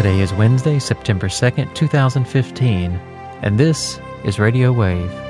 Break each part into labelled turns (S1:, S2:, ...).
S1: Today is Wednesday, September 2nd, 2015, and this is Radio Wave.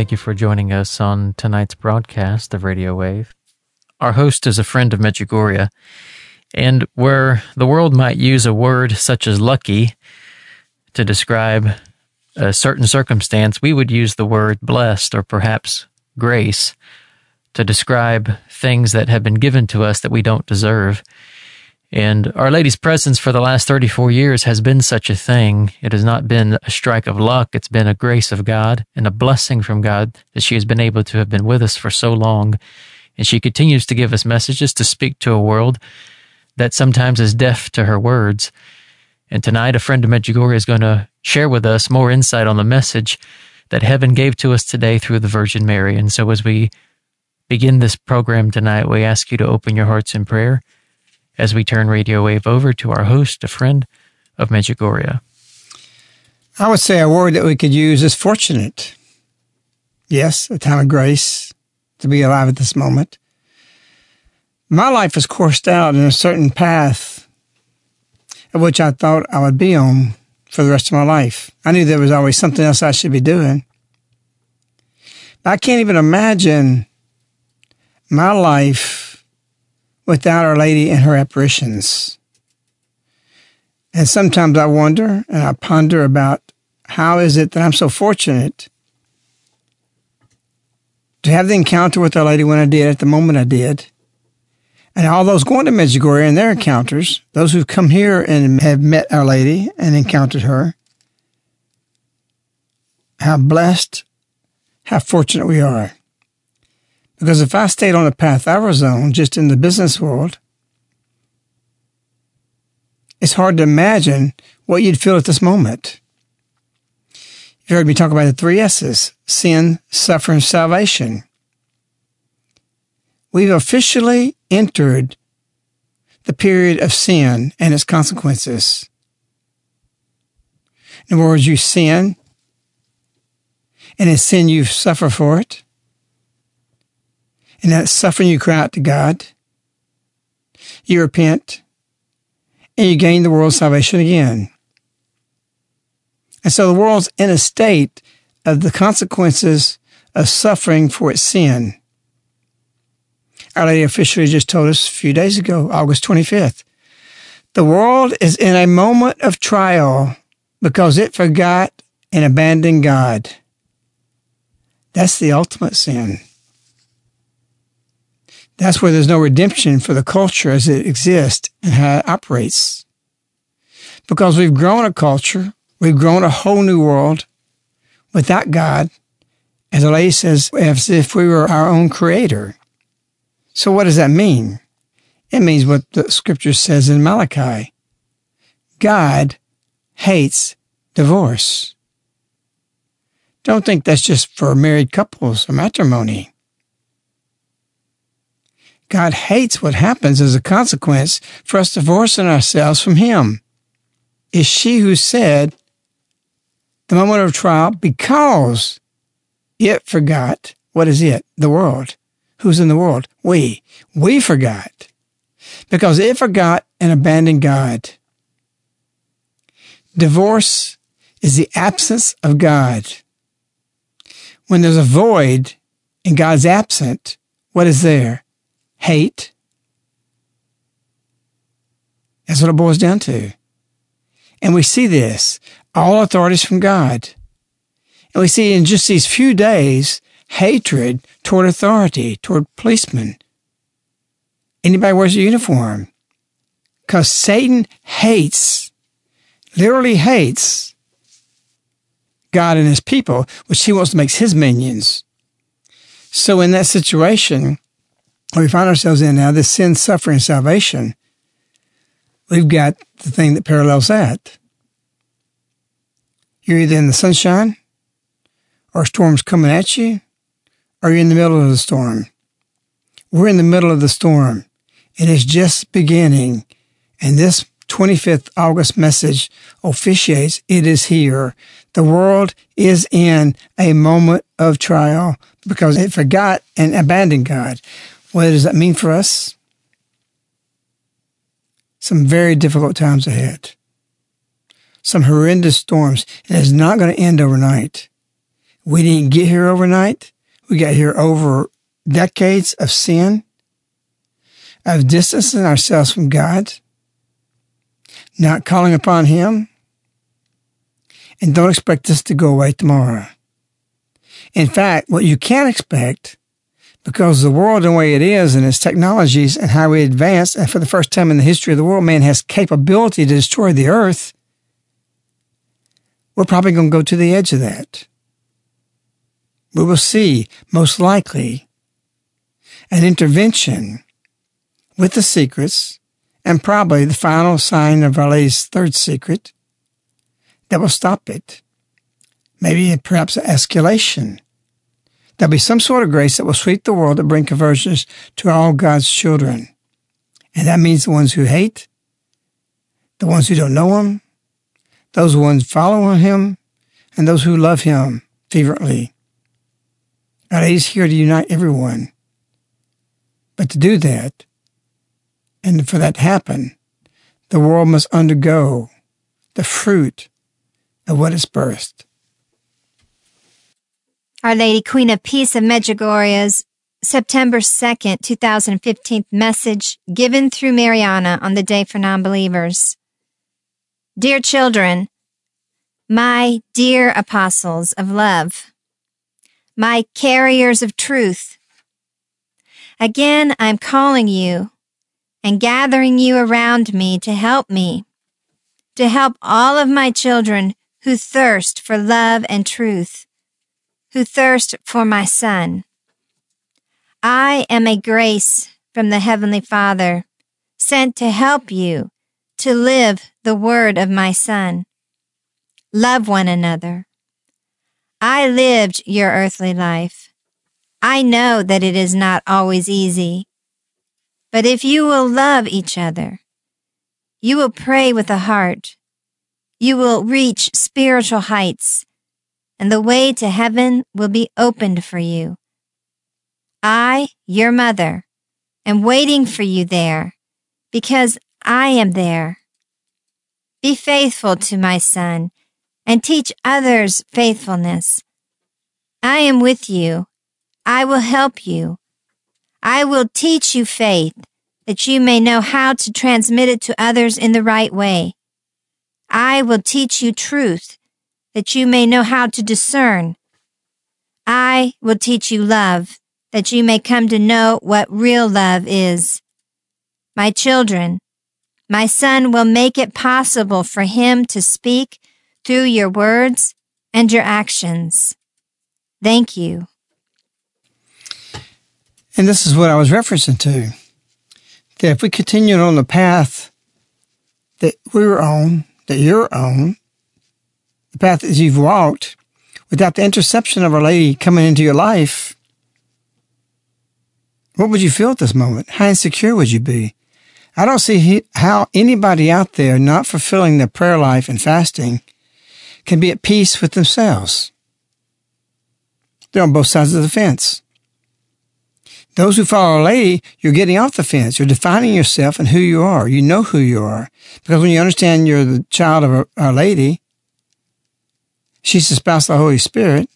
S1: Thank you for joining us on tonight's broadcast of Radio Wave. Our host is a friend of Medjugorje, and where the world might use a word such as lucky to describe a certain circumstance, we would use the word blessed or perhaps grace to describe things that have been given to us that we don't deserve. And Our Lady's presence for the last 34 years has been such a thing. It has not been a strike of luck. It's been a grace of God and a blessing from God that she has been able to have been with us for so long. And she continues to give us messages to speak to a world that sometimes is deaf to her words. And tonight, a friend of Medjugorje is going to share with us more insight on the message that heaven gave to us today through the Virgin Mary. And so as we begin this program tonight, we ask you to open your hearts in prayer as we turn Radio Wave over to our host, a friend of Medjugorje.
S2: I would say a word that we could use is fortunate. Yes, a time of grace to be alive at this moment. My life was coursed out in a certain path of which I thought I would be on for the rest of my life. I knew there was always something else I should be doing. But I can't even imagine my life without Our Lady and her apparitions. And sometimes I wonder and I ponder about how is it that I'm so fortunate to have the encounter with Our Lady when I did, at the moment I did. And all those going to Medjugorje and their encounters, those who've come here and have met Our Lady and encountered her, how blessed, how fortunate we are. Because if I stayed on the path I was on, just in the business world, it's hard to imagine what you'd feel at this moment. You heard me talk about the three S's sin, suffering, salvation. We've officially entered the period of sin and its consequences. In other words, you sin, and in sin you suffer for it. In that suffering, you cry out to God. You repent, and you gain the world's salvation again. And so the world's in a state of the consequences of suffering for its sin. Our Lady officially just told us a few days ago, August 25th. The world is in a moment of trial because it forgot and abandoned God. That's the ultimate sin. That's where there's no redemption for the culture as it exists and how it operates. Because we've grown a culture, we've grown a whole new world without God, as the lady says, as if we were our own creator. So what does that mean? It means what the scripture says in Malachi. God hates divorce. Don't think that's just for married couples or matrimony. God hates what happens as a consequence for us divorcing ourselves from Him. Is she who said, the moment of trial, because it forgot, what is it? The world. Who's in the world? We. We forgot. Because it forgot and abandoned God. Divorce is the absence of God. When there's a void and God's absent, what is there? Hate, That's what it boils down to. And we see this. All authorities from God. And we see in just these few days hatred toward authority, toward policemen. Anybody wears a uniform. Because Satan hates, literally hates God and his people, which he wants to make his minions. So in that situation, we find ourselves in now, this sin, suffering, salvation, we've got the thing that parallels that. You're either in the sunshine or storm's coming at you, or you're in the middle of the storm. We're in the middle of the storm. It is just beginning. And this 25th August message officiates it is here. The world is in a moment of trial because it forgot and abandoned God. What does that mean for us? Some very difficult times ahead. Some horrendous storms. And it's not going to end overnight. We didn't get here overnight. We got here over decades of sin, of distancing ourselves from God, not calling upon Him, and don't expect this to go away tomorrow. In fact, what you can expect, because the world the way it is and its technologies and how we advance, and for the first time in the history of the world, man has capability to destroy the earth, we're probably going to go to the edge of that. We will see, most likely, an intervention with the secrets and probably the final sign of Our third secret that will stop it maybe perhaps an escalation. There'll be some sort of grace that will sweep the world to bring conversions to all God's children. And that means the ones who hate, the ones who don't know Him, those ones following Him, and those who love Him fervently. God is here to unite everyone. But to do that, and for that to happen, the world must undergo the fruit of what is birthed.
S3: Our Lady Queen of Peace of Medjugorje's September 2nd, 2015 message given through Mirjana on the Day for Non-Believers. Dear children, my dear apostles of love, my carriers of truth, again I'm calling you and gathering you around me to help me, to help all of my children who thirst for love and truth who thirst for my son. I am a grace from the Heavenly Father, sent to help you to live the word of my son. Love one another. I lived your earthly life. I know that it is not always easy. But if you will love each other, you will pray with a heart, you will reach spiritual heights, and the way to heaven will be opened for you. I, your mother, am waiting for you there because I am there. Be faithful to my son and teach others faithfulness. I am with you. I will help you. I will teach you faith that you may know how to transmit it to others in the right way. I will teach you truth that you may know how to discern. I will teach you love, that you may come to know what real love is. My children, my son will make it possible for him to speak through your words and your actions. Thank you.
S2: And this is what I was referencing to. That if we continue on the path that we're on, that you're on, the path that you've walked, without the interception of Our Lady coming into your life, what would you feel at this moment? How insecure would you be? I don't see how anybody out there not fulfilling their prayer life and fasting can be at peace with themselves. They're on both sides of the fence. Those who follow Our Lady, you're getting off the fence. You're defining yourself and who you are. You know who you are. Because when you understand you're the child of Our Lady, She's the spouse of the Holy Spirit.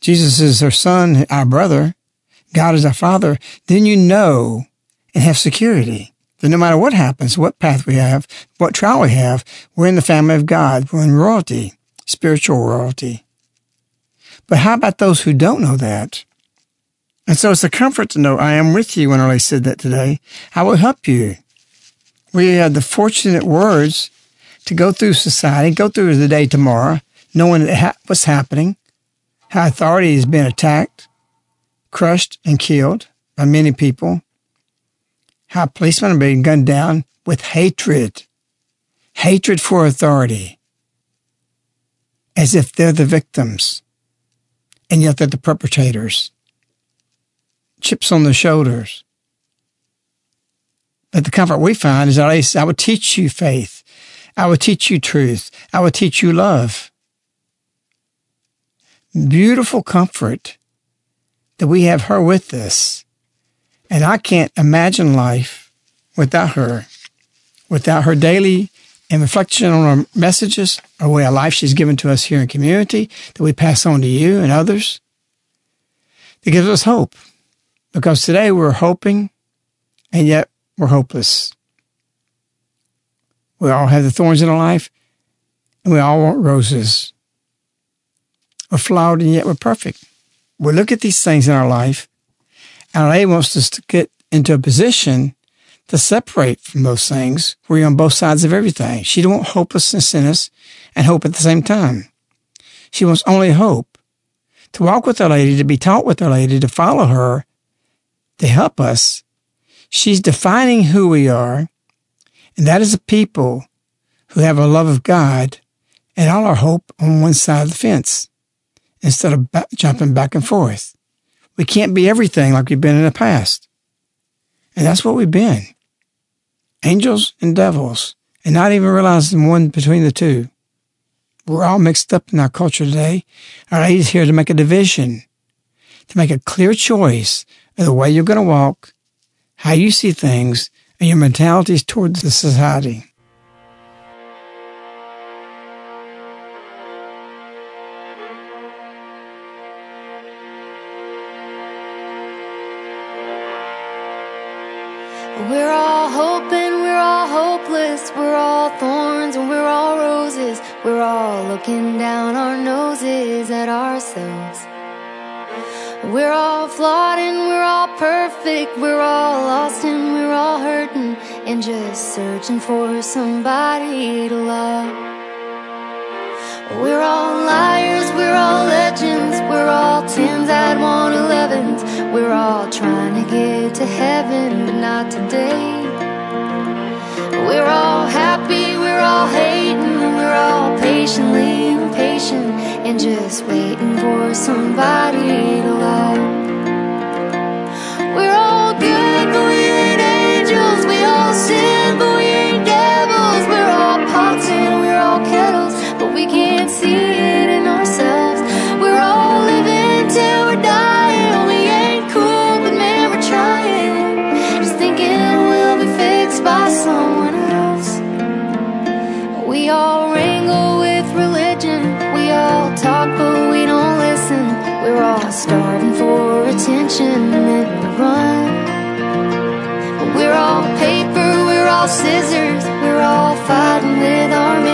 S2: Jesus is her son, our brother. God is our father. Then you know and have security. that no matter what happens, what path we have, what trial we have, we're in the family of God. We're in royalty, spiritual royalty. But how about those who don't know that? And so it's a comfort to know I am with you when I said that today. I will help you. We have the fortunate words to go through society, go through the day tomorrow, knowing what's happening, how authority has been attacked, crushed, and killed by many people, how policemen are being gunned down with hatred, hatred for authority, as if they're the victims, and yet they're the perpetrators. Chips on the shoulders. But the comfort we find is that I will teach you faith. I will teach you truth. I will teach you love. Beautiful comfort that we have her with us and I can't imagine life without her, without her daily and reflection on our messages, our way of life she's given to us here in community that we pass on to you and others. That gives us hope because today we're hoping and yet we're hopeless. We all have the thorns in our life and we all want roses. We're flawed and yet we're perfect. We look at these things in our life and LA wants us to get into a position to separate from those things you're on both sides of everything. She don't want hopelessness in us and hope at the same time. She wants only hope. To walk with Our Lady, to be taught with Our Lady, to follow her, to help us. She's defining who we are, and that is a people who have a love of God and all our hope on one side of the fence instead of jumping back and forth. We can't be everything like we've been in the past. And that's what we've been. Angels and devils, and not even realizing one between the two. We're all mixed up in our culture today. Our lady's here to make a division, to make a clear choice of the way you're going to walk, how you see things, and your mentalities towards the society.
S4: Hopeless, we're all thorns and we're all roses. We're all looking down our noses at ourselves. We're all flawed and we're all perfect, we're all lost and we're all hurting, and just searching for somebody to love. We're all liars, we're all legends, we're all tens at one elevens. We're all trying to get to heaven, but not today. We're all happy, we're all hating, we're all patiently impatient and just waiting for somebody to love. We're all we run. We're all paper, we're all scissors, we're all fighting with our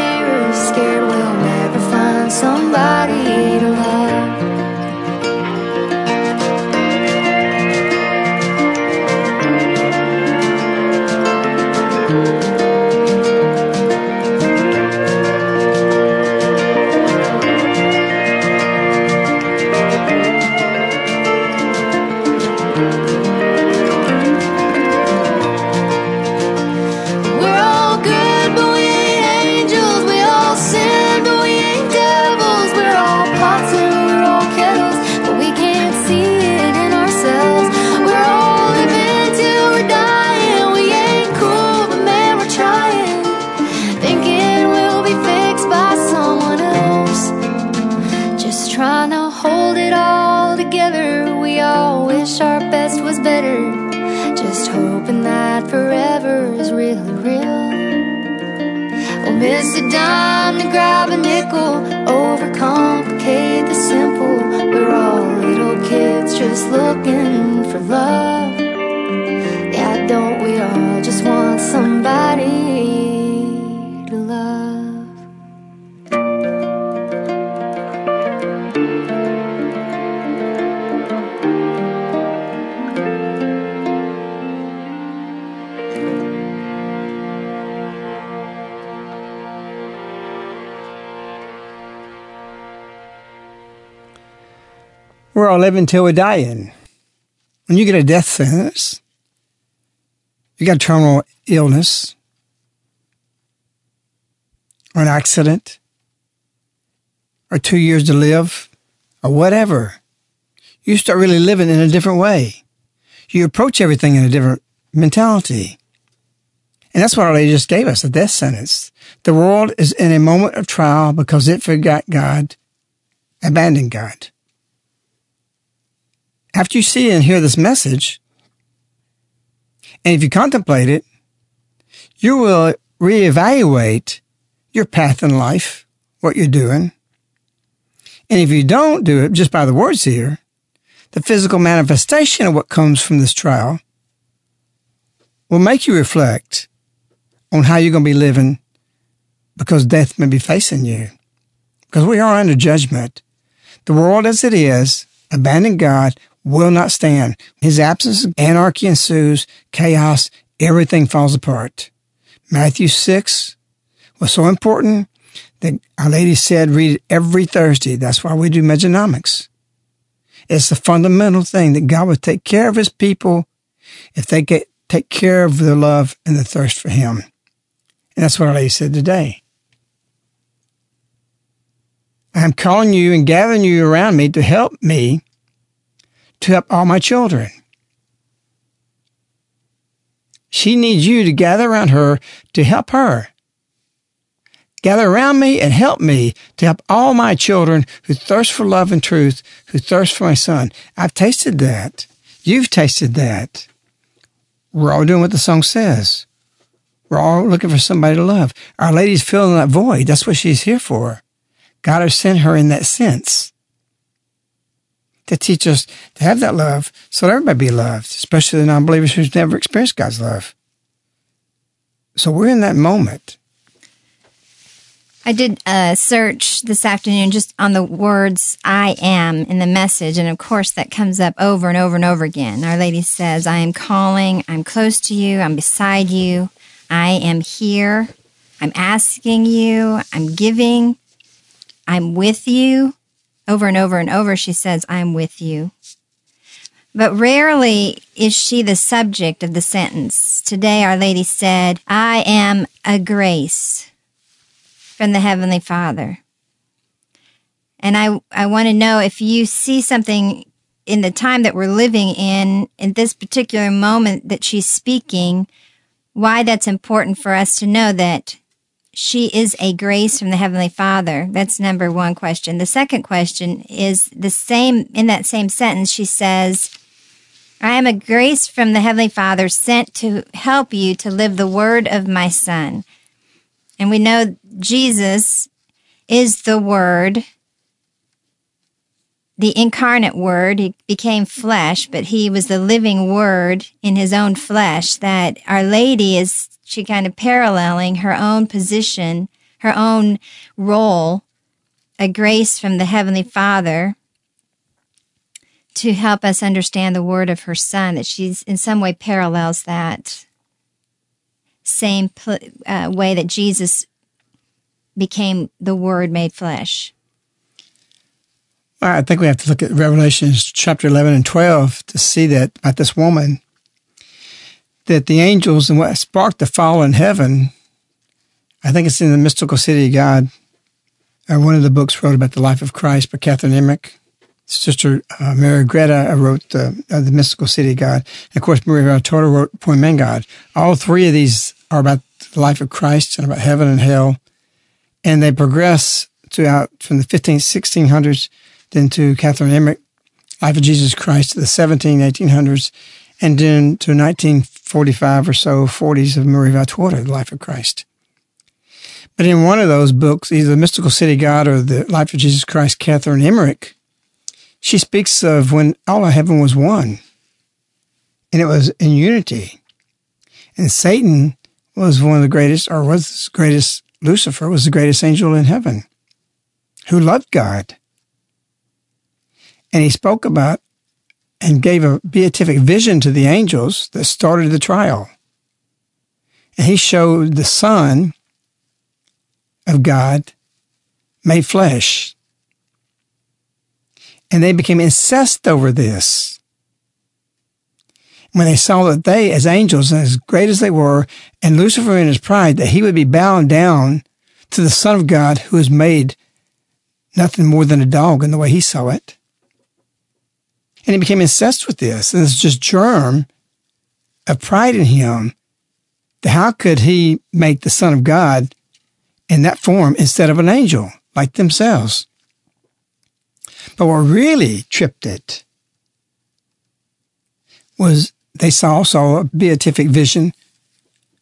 S4: living till we
S2: die in. When you get a death sentence, you got terminal illness or an accident or two years to live or whatever, you start really living in a different way. You approach everything in a different mentality. And that's what Our Lady just gave us, a death sentence. The world is in a moment of trial because it forgot God, abandoned God. After you see and hear this message, and if you contemplate it, you will reevaluate your path in life, what you're doing. And if you don't do it just by the words here, the physical manifestation of what comes from this trial will make you reflect on how you're going to be living because death may be facing you. Because we are under judgment. The world as it is, abandoned God, will not stand. His absence, anarchy ensues, chaos, everything falls apart. Matthew 6 was so important that Our Lady said read it every Thursday. That's why we do Medjonomics. It's the fundamental thing that God would take care of his people if they get take care of their love and the thirst for him. And that's what Our Lady said today. I am calling you and gathering you around me to help me to help all my children. She needs you to gather around her to help her. Gather around me and help me to help all my children who thirst for love and truth, who thirst for my son. I've tasted that. You've tasted that. We're all doing what the song says. We're all looking for somebody to love. Our Lady's filling that void. That's what she's here for. God has sent her in that sense to teach us to have that love so that everybody be loved, especially the non believers who've never experienced God's love. So we're in that moment.
S3: I did a search this afternoon just on the words I am in the message. And of course, that comes up over and over and over again. Our Lady says, I am calling, I'm close to you, I'm beside you, I am here, I'm asking you, I'm giving, I'm with you. Over and over and over, she says, I'm with you. But rarely is she the subject of the sentence. Today, Our Lady said, I am a grace from the Heavenly Father. And I, I want to know if you see something in the time that we're living in, in this particular moment that she's speaking, why that's important for us to know that she is a grace from the Heavenly Father. That's number one question. The second question is the same, in that same sentence, she says, I am a grace from the Heavenly Father sent to help you to live the word of my Son. And we know Jesus is the Word, the incarnate Word. He became flesh, but he was the living Word in his own flesh. That Our Lady is, she kind of paralleling her own position, her own role, a grace from the Heavenly Father to help us understand the word of her son, that she's in some way parallels that same uh, way that Jesus became the Word made flesh?
S2: I think we have to look at Revelations chapter 11 and 12 to see that about this woman, that the angels and what sparked the fall in heaven, I think it's in the Mystical City of God, uh, one of the books wrote about the life of Christ by Catherine Emmerich. Sister uh, Mary Agreda wrote uh, The Mystical City of God. And of course, Maria Valtorta wrote Poem in God. All three of these are about the life of Christ and about heaven and hell. And they progress throughout from the 15th, 1600s, then to Catherine Emmerich, Life of Jesus Christ, to the 17, 1800s, and then to 1945 or so, 40s of Marie Valtorta, The Life of Christ. But in one of those books, either The Mystical City God or The Life of Jesus Christ, Catherine Emmerich, she speaks of when all of heaven was one and it was in unity. And Satan was one of the greatest, or was the greatest, Lucifer was the greatest angel in heaven who loved God. And he spoke about and gave a beatific vision to the angels that started the trial. And he showed the Son of God made flesh. And they became incensed over this. When they saw that they, as angels, and as great as they were, and Lucifer in his pride, that he would be bound down to the Son of God who is made nothing more than a dog in the way he saw it. And he became incensed with this. And it's just germ of pride in him. How could he make the Son of God in that form instead of an angel like themselves? But what really tripped it was they saw also a beatific vision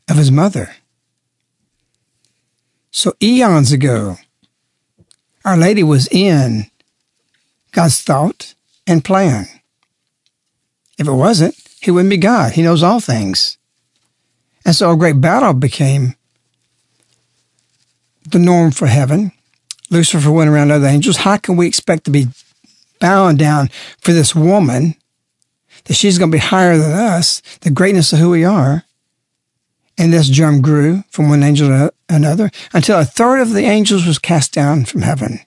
S2: of his mother. So eons ago, Our Lady was in God's thought and plan. If it wasn't, he wouldn't be God. He knows all things. And so a great battle became the norm for heaven. Lucifer went around other angels. How can we expect to be bound down for this woman that she's going to be higher than us, the greatness of who we are? And this germ grew from one angel to another until a third of the angels was cast down from heaven.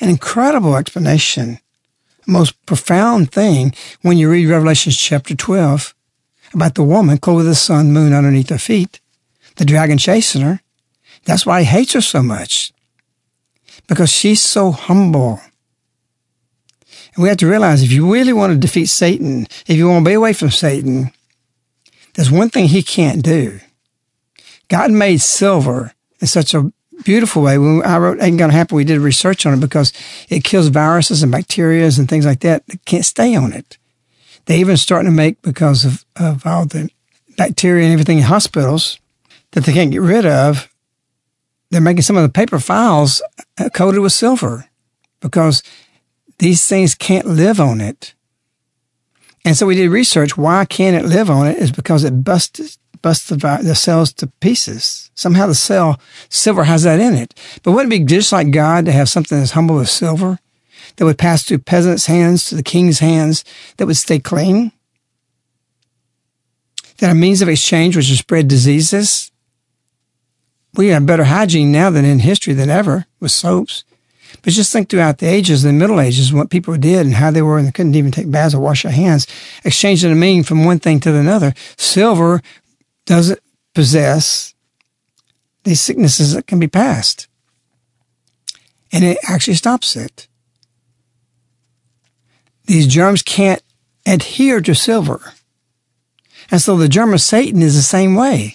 S2: An incredible explanation most profound thing when you read Revelation chapter 12 about the woman clothed with the sun, moon underneath her feet, the dragon chasing her. That's why he hates her so much. Because she's so humble. And we have to realize if you really want to defeat Satan, if you want to be away from Satan, there's one thing he can't do. God made silver in such a beautiful way. When I wrote Ain't Gonna Happen, we did research on it because it kills viruses and bacteria and things like that that can't stay on it. They're even starting to make because of, of all the bacteria and everything in hospitals that they can't get rid of. They're making some of the paper files uh, coated with silver because these things can't live on it. And so we did research. Why can't it live on it? Is because it busts bust the, the cells to pieces. Somehow the cell, silver has that in it. But wouldn't it be just like God to have something as humble as silver that would pass through peasants' hands to the king's hands that would stay clean? That a means of exchange which would spread diseases? We have better hygiene now than in history than ever with soaps. But just think throughout the ages, the Middle Ages, what people did and how they were, and they couldn't even take baths or wash their hands, exchanging a mean from one thing to another. Silver doesn't possess these sicknesses that can be passed. And it actually stops it. These germs can't adhere to silver. And so the germ of Satan is the same way.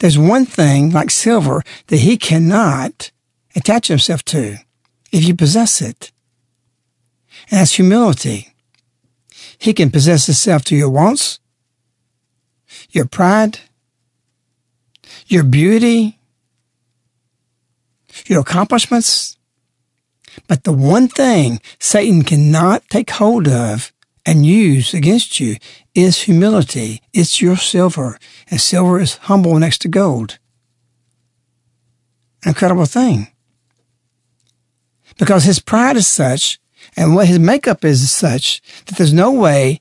S2: There's one thing, like silver, that he cannot attach himself to if you possess it. And that's humility. He can possess himself to your wants, your pride, your beauty, your accomplishments. But the one thing Satan cannot take hold of and use against you is humility. It's your silver, and silver is humble next to gold. Incredible thing. Because his pride is such, and what his makeup is such, that there's no way,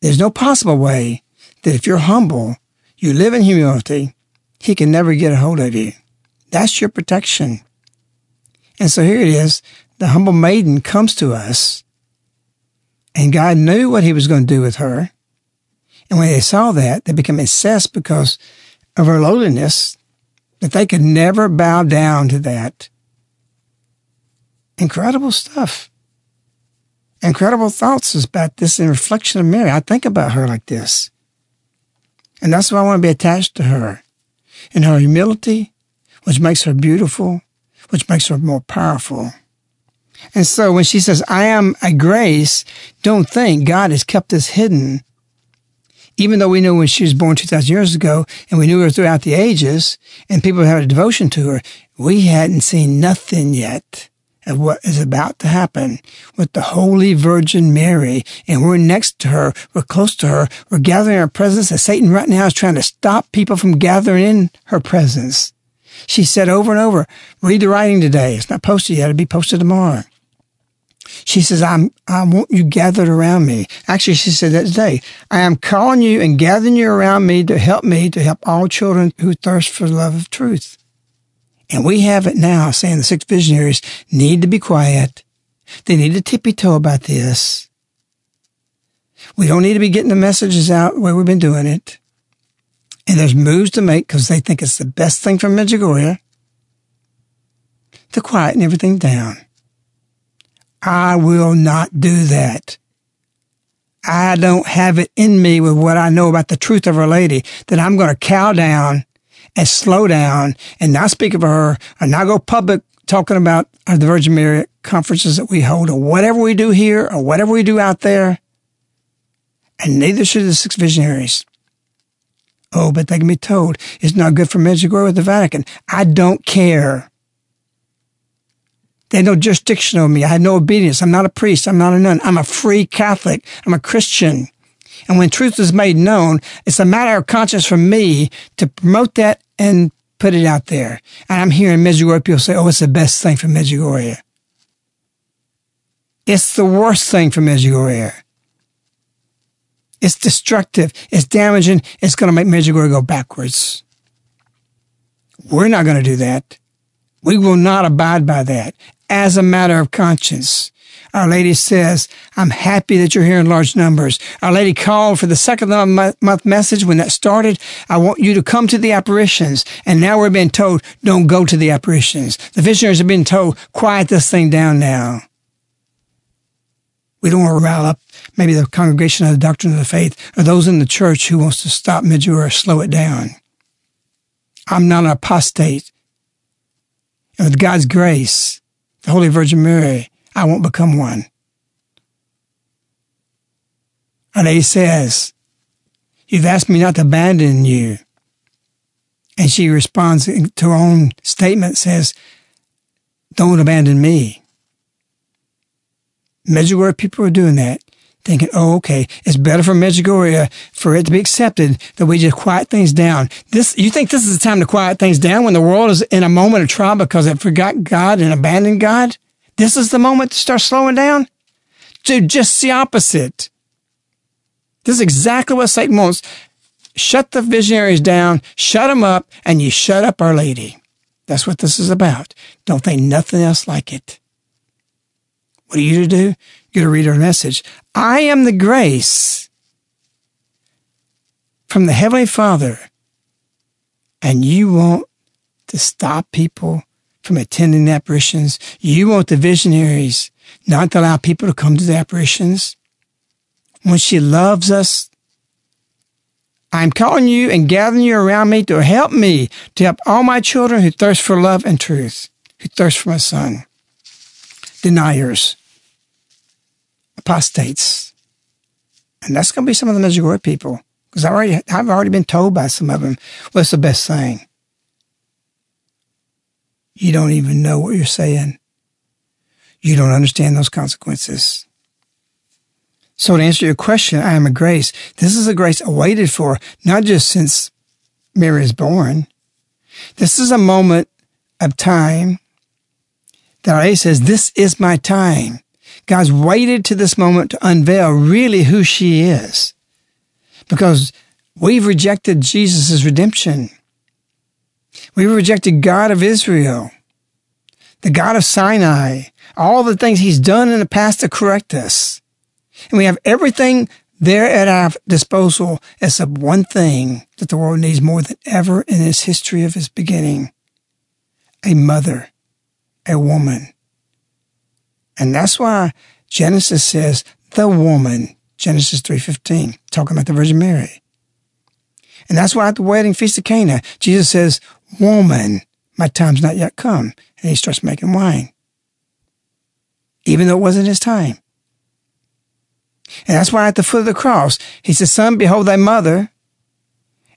S2: there's no possible way that if you're humble, you live in humility, he can never get a hold of you. That's your protection. And so here it is. The humble maiden comes to us and God knew what he was going to do with her. And when they saw that, they became incensed because of her lowliness, that they could never bow down to that. Incredible stuff. Incredible thoughts about this in reflection of Mary. I think about her like this. And that's why I want to be attached to her. In her humility, which makes her beautiful, which makes her more powerful. And so when she says, I am a grace, don't think God has kept this hidden. Even though we knew when she was born 2,000 years ago and we knew her throughout the ages and people had a devotion to her, we hadn't seen nothing yet of what is about to happen with the Holy Virgin Mary. And we're next to her. We're close to her. We're gathering her presence. And Satan right now is trying to stop people from gathering in her presence. She said over and over, read the writing today. It's not posted yet. It'll be posted tomorrow. She says, I'm, I want you gathered around me. Actually, she said that today. I am calling you and gathering you around me to help me to help all children who thirst for the love of truth. And we have it now saying the six visionaries need to be quiet They need to tippy toe about this. We don't need to be getting the messages out where we've been doing it. And there's moves to make because they think it's the best thing for Medjugorje to quieten everything down. I will not do that. I don't have it in me with what I know about the truth of Our Lady that I'm going to cow down and slow down and not speak of her and not go public talking about uh, the Virgin Mary conferences that we hold or whatever we do here or whatever we do out there. And neither should the six visionaries. Oh, but they can be told it's not good for Medjugorje with the Vatican. I don't care. They had no jurisdiction over me. I have no obedience. I'm not a priest. I'm not a nun. I'm a free Catholic. I'm a Christian. And when truth is made known, it's a matter of conscience for me to promote that and put it out there. And I'm hearing Medjugorje people say, oh, it's the best thing for Medjugorje. It's the worst thing for Medjugorje. It's destructive. It's damaging. It's going to make Medjugorje go backwards. We're not going to do that. We will not abide by that as a matter of conscience. Our Lady says, I'm happy that you're here in large numbers. Our Lady called for the second month message when that started. I want you to come to the apparitions. And now we're being told, don't go to the apparitions. The visionaries have been told, quiet this thing down now. We don't want to rile up maybe the congregation of the doctrine of the faith or those in the church who wants to stop Medjugorje or slow it down. I'm not an apostate. And with God's grace, the Holy Virgin Mary, I won't become one. And he says, You've asked me not to abandon you. And she responds to her own statement, says, Don't abandon me. Medjugorje people are doing that, thinking, oh, okay, it's better for Medjugorje for it to be accepted that we just quiet things down. This, you think this is the time to quiet things down when the world is in a moment of trial because it forgot God and abandoned God? This is the moment to start slowing down? Dude, just the opposite. This is exactly what Satan wants. Shut the visionaries down, shut them up, and you shut up Our Lady. That's what this is about. Don't think nothing else like it. What are you to do? You're to read our message. I am the grace from the Heavenly Father, and you want to stop people from attending the apparitions. You want the visionaries not to allow people to come to the apparitions. When she loves us, I'm calling you and gathering you around me to help me, to help all my children who thirst for love and truth, who thirst for my son. Deniers, apostates. And that's going to be some of the Medjugorje people. Because I already, I've already been told by some of them what's the best thing. You don't even know what you're saying. You don't understand those consequences. So to answer your question, I am a grace. This is a grace awaited for, not just since Mary is born. This is a moment of time that Lady says, this is my time. God's waited to this moment to unveil really who she is. Because we've rejected Jesus' redemption. We've rejected God of Israel, the God of Sinai, all the things he's done in the past to correct us. And we have everything there at our disposal except one thing that the world needs more than ever in its history of its beginning. A mother, a woman, and that's why Genesis says the woman, Genesis 3.15, talking about the Virgin Mary. And that's why at the wedding feast of Cana, Jesus says, woman, my time's not yet come. And he starts making wine. Even though it wasn't his time. And that's why at the foot of the cross, he says, son, behold thy mother.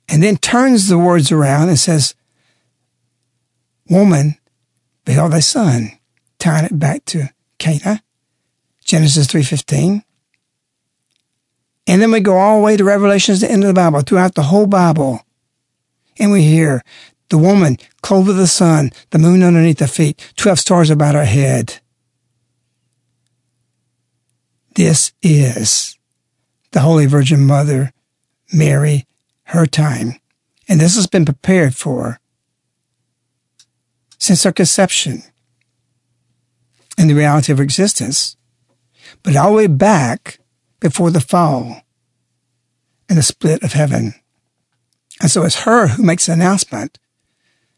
S2: And then turns the words around and says, woman, behold thy son, tying it back to Cana, Genesis 3.15. And then we go all the way to Revelations, the end of the Bible, throughout the whole Bible. And we hear the woman clothed with the sun, the moon underneath her feet, 12 stars about her head. This is the Holy Virgin Mother, Mary, her time. And this has been prepared for since her conception in the reality of her existence, but all the way back before the fall and the split of heaven. And so it's her who makes the announcement.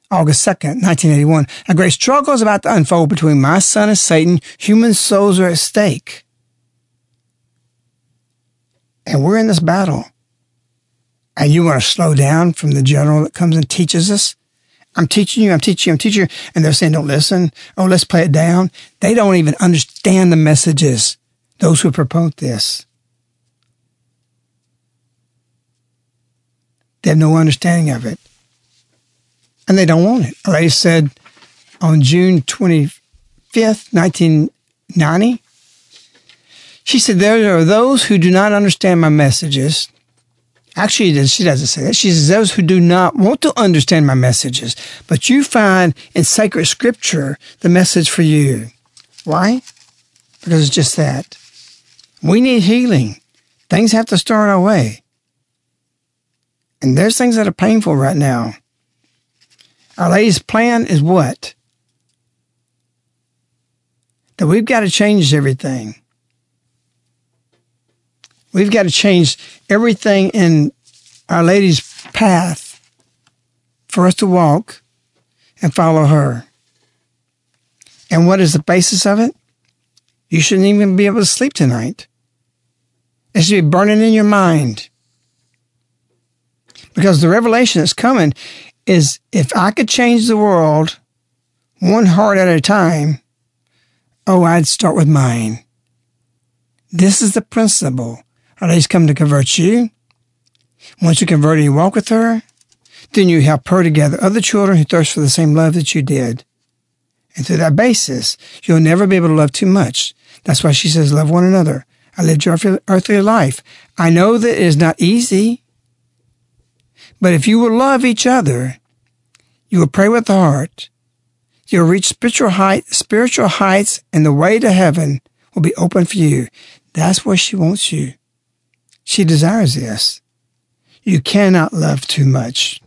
S2: August 2nd, 1981. A great struggle is about to unfold between my son and Satan. Human souls are at stake. And we're in this battle. And you want to slow down from the general that comes and teaches us? I'm teaching you, I'm teaching you, I'm teaching you. And they're saying, don't listen. Oh, let's play it down. They don't even understand the messages. Those who promote this. They have no understanding of it. And they don't want it. They said on June 25th, 1990, she said, There are those who do not understand my messages. Actually, she doesn't say that. She says, Those who do not want to understand my messages, but you find in sacred scripture the message for you. Why? Because it's just that. We need healing. Things have to start our way. And there's things that are painful right now. Our Lady's plan is what? That we've got to change everything. We've got to change everything in Our Lady's path for us to walk and follow her. And what is the basis of it? You shouldn't even be able to sleep tonight. It should be burning in your mind. Because the revelation that's coming is if I could change the world one heart at a time, oh, I'd start with mine. This is the principle. Our Lady's come to convert you. Once you convert and you walk with her, then you help her to gather other children who thirst for the same love that you did. And through that basis, you'll never be able to love too much. That's why she says, love one another. I lived your earthly life. I know that it is not easy, but if you will love each other, you will pray with the heart. You'll reach spiritual height, spiritual heights, and the way to heaven will be open for you. That's where she wants you. She desires this. You cannot love too much.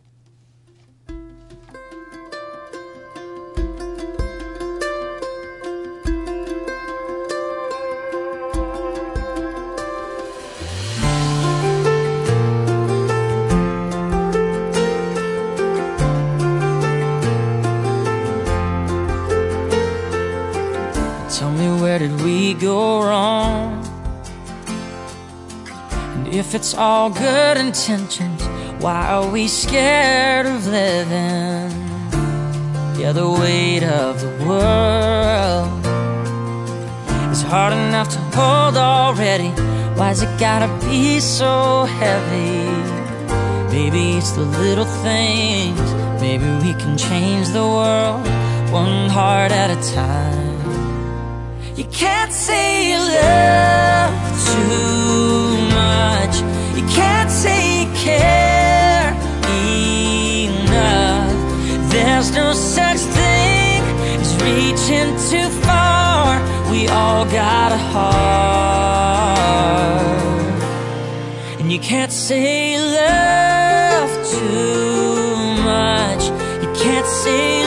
S5: We go wrong? And if it's all good intentions, why are we scared of living? Yeah, the weight of the world is hard enough to hold already. Why's it gotta be so heavy? Maybe it's the little things. Maybe we can change the world one heart at a time. Can't say you love too much. You can't say you care enough. There's no such thing as reaching too far. We all got a heart. And you can't say you love too much. You can't say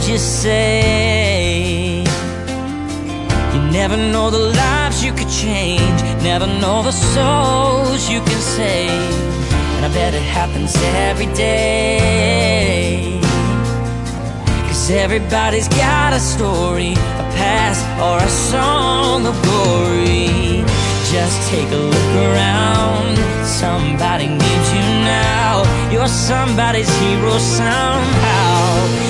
S5: word you say. You never know the lives you could change, never know the souls you can save. And I bet it happens every day. Cause everybody's got a story, a past, or a song of glory. Just take a look around. Somebody needs you now. You're somebody's hero somehow.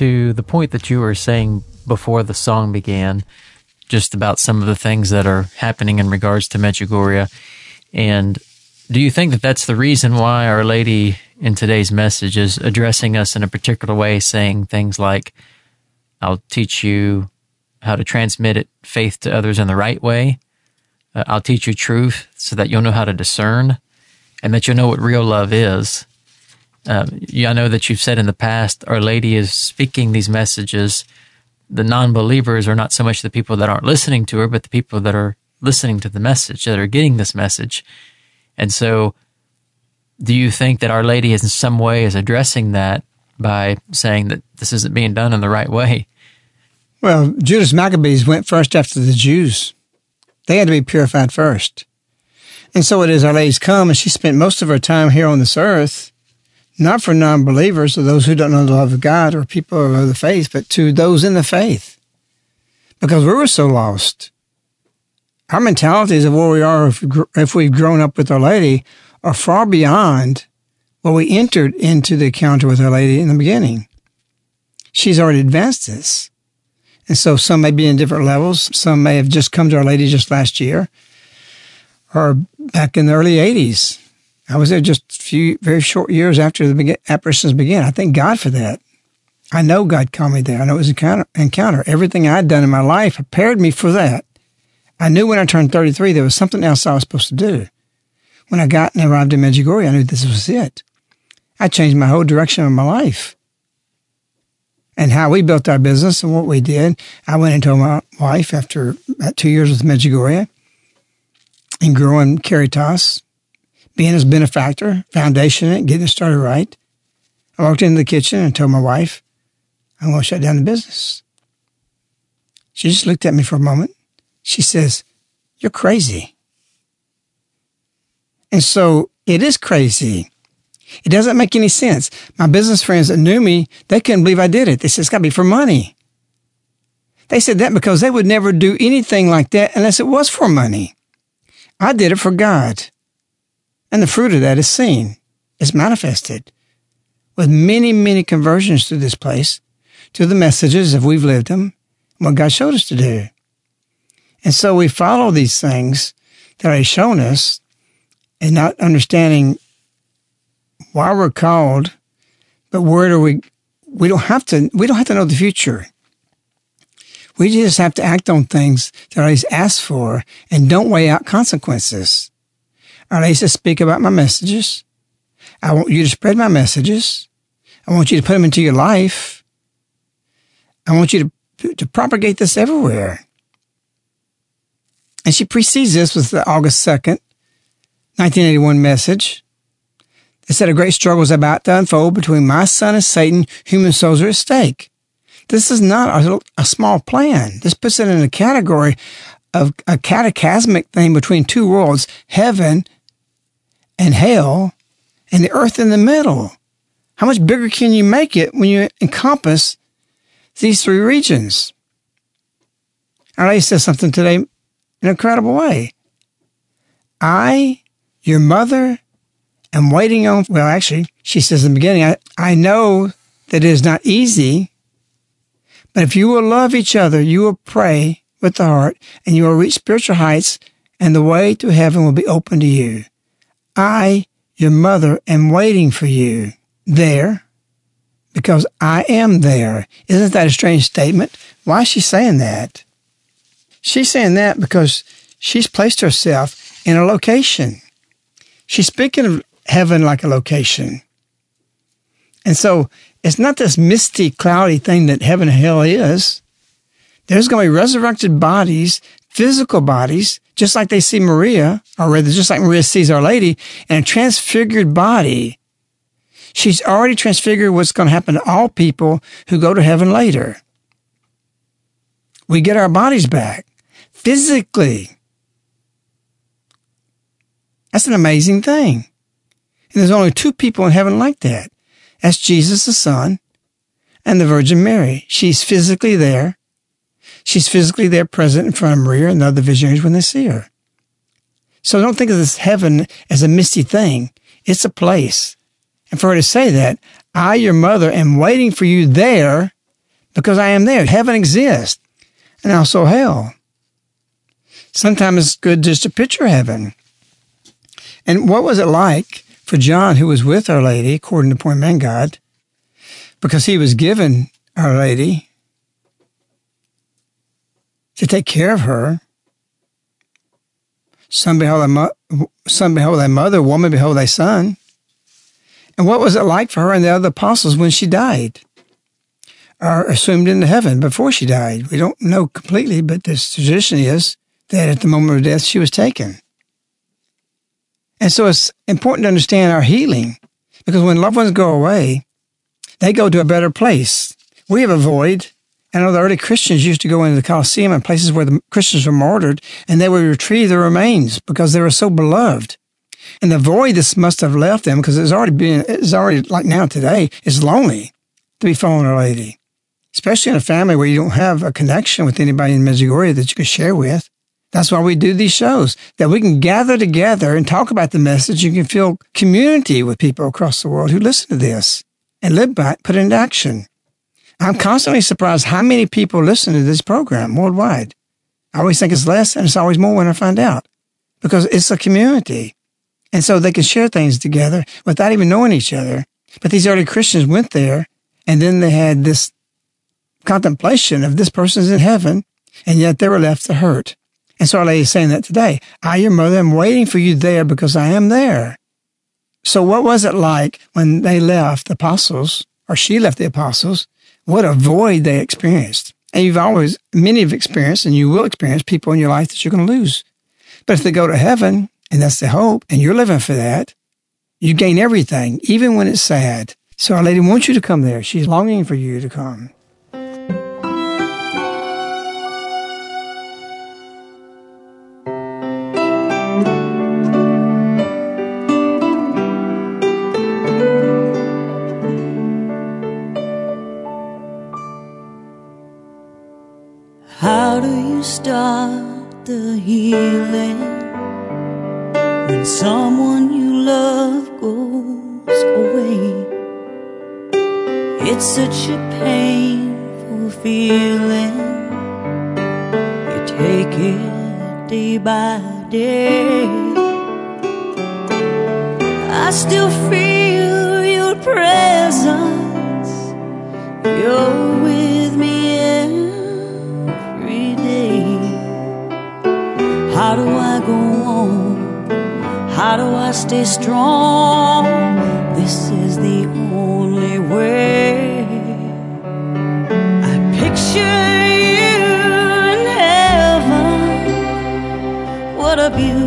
S1: To the point that you were saying before the song began, just about some of the things that are happening in regards to Medjugorje. And do you think that that's the reason why Our Lady in today's message is addressing us in a particular way, saying things like, I'll teach you how to transmit it, faith to others in the right way. Uh, I'll teach you truth so that you'll know how to discern and that you'll know what real love is. Um, yeah, I know that you've said in the past, Our Lady is speaking these messages. The non believers are not so much the people that aren't listening to her, but the people that are listening to the message, that are getting this message. And so, do you think that Our Lady is in some way is addressing that by saying that this isn't being done in the right way?
S2: Well, Judas Maccabeus went first after the Jews. They had to be purified first. And so it is Our Lady's come, and she spent most of her time here on this earth, not for non believers or those who don't know the love of God or people of the faith, but to those in the faith. Because we were so lost. Our mentalities of where we are if, if we've grown up with Our Lady are far beyond what we entered into the encounter with Our Lady in the beginning. She's already advanced this. And so some may be in different levels. Some may have just come to Our Lady just last year or back in the early 80s. I was there just a few very short years after the begin- apparitions began. I thank God for that. I know God called me there. I know it was an encounter. encounter. Everything I'd done in my life prepared me for that. I knew when I turned 33 there was something else I was supposed to do. When I got and arrived in Medjugorje, I knew this was it. I changed my whole direction of my life and how we built our business and what we did. I went and told my wife after about two years with Medjugorje and growing Caritas, being his benefactor, foundation it, getting it started right. I walked into the kitchen and told my wife, I'm going to shut down the business. She just looked at me for a moment. She says, You're crazy. And so it is crazy. It doesn't make any sense. My business friends that knew me, they couldn't believe I did it. They said, it's got to be for money. They said that because they would never do anything like that unless it was for money. I did it for God. And the fruit of that is seen, is manifested with many, many conversions to this place, to the messages if we've lived them, what God showed us to do. And so we follow these things that He's shown us and not understanding why we're called, but where do we? We don't have to. We don't have to know the future. We just have to act on things that He's asked for, and don't weigh out consequences. I used to speak about my messages. I want you to spread my messages. I want you to put them into your life. I want you to to propagate this everywhere. And she precedes this with the August second, nineteen eighty one message. It said a great struggle is about to unfold between my son and Satan. Human souls are at stake. This is not a, a small plan. This puts it in a category of a cataclysmic thing between two worlds, heaven and hell, and the earth in the middle. How much bigger can you make it when you encompass these three regions? Lady says something today in an incredible way. I, your mother, am waiting on, well, actually, she says in the beginning, I, I know that it is not easy, but if you will love each other, you will pray with the heart, and you will reach spiritual heights, and the way to heaven will be open to you. I, your mother, am waiting for you there because I am there. Isn't that a strange statement? Why is she saying that? She's saying that because she's placed herself in a location. She's speaking of heaven like a location. And so it's not this misty, cloudy thing that heaven and hell is. There's going to be resurrected bodies, physical bodies, just like they see Maria, or rather, just like Maria sees Our Lady, and a transfigured body. She's already transfigured what's going to happen to all people who go to heaven later. We get our bodies back physically. That's an amazing thing. And there's only two people in heaven like that. That's Jesus the Son and the Virgin Mary. She's physically there. She's physically there present in front of Maria and the other visionaries when they see her. So don't think of this heaven as a misty thing. It's a place. And for her to say that, I, your mother, am waiting for you there because I am there. Heaven exists and also hell. Sometimes it's good just to picture heaven. And what was it like for John, who was with Our Lady, according to Point Man God, because he was given Our Lady to take care of her. Son behold thy, mo- son behold thy mother, woman behold thy son. And what was it like for her and the other apostles when she died? Or assumed into heaven before she died? We don't know completely, but this tradition is that at the moment of death she was taken. And so it's important to understand our healing because when loved ones go away, they go to a better place. We have a void. I know the early Christians used to go into the Colosseum and places where the Christians were martyred, and they would retrieve their remains because they were so beloved. And the void this must have left them because it's already been, it's already like now today, it's lonely to be following a lady, especially in a family where you don't have a connection with anybody in Medjugorje that you can share with. That's why we do these shows, that we can gather together and talk about the message. You can feel community with people across the world who listen to this and live by it, put it into action. I'm constantly surprised how many people listen to this program worldwide. I always think it's less and it's always more when I find out because it's a community. And so they can share things together without even knowing each other. But these early Christians went there and then they had this contemplation of this person's in heaven and yet they were left to hurt. And so Our Lady is saying that today. I, your mother, am waiting for you there because I am there. So what was it like when they left the apostles, or she left the apostles? What a void they experienced. And you've always, many have experienced, and you will experience people in your life that you're going to lose. But if they go to heaven, and that's the hope, and you're living for that, you gain everything, even when it's sad. So Our Lady wants you to come there. She's longing for you to come.
S5: Start the healing when someone you love goes away? It's such a painful feeling. You take it day by day. I still feel your presence. You're How do I go on? How do I stay strong? This is the only way. I picture you in heaven. What a beautiful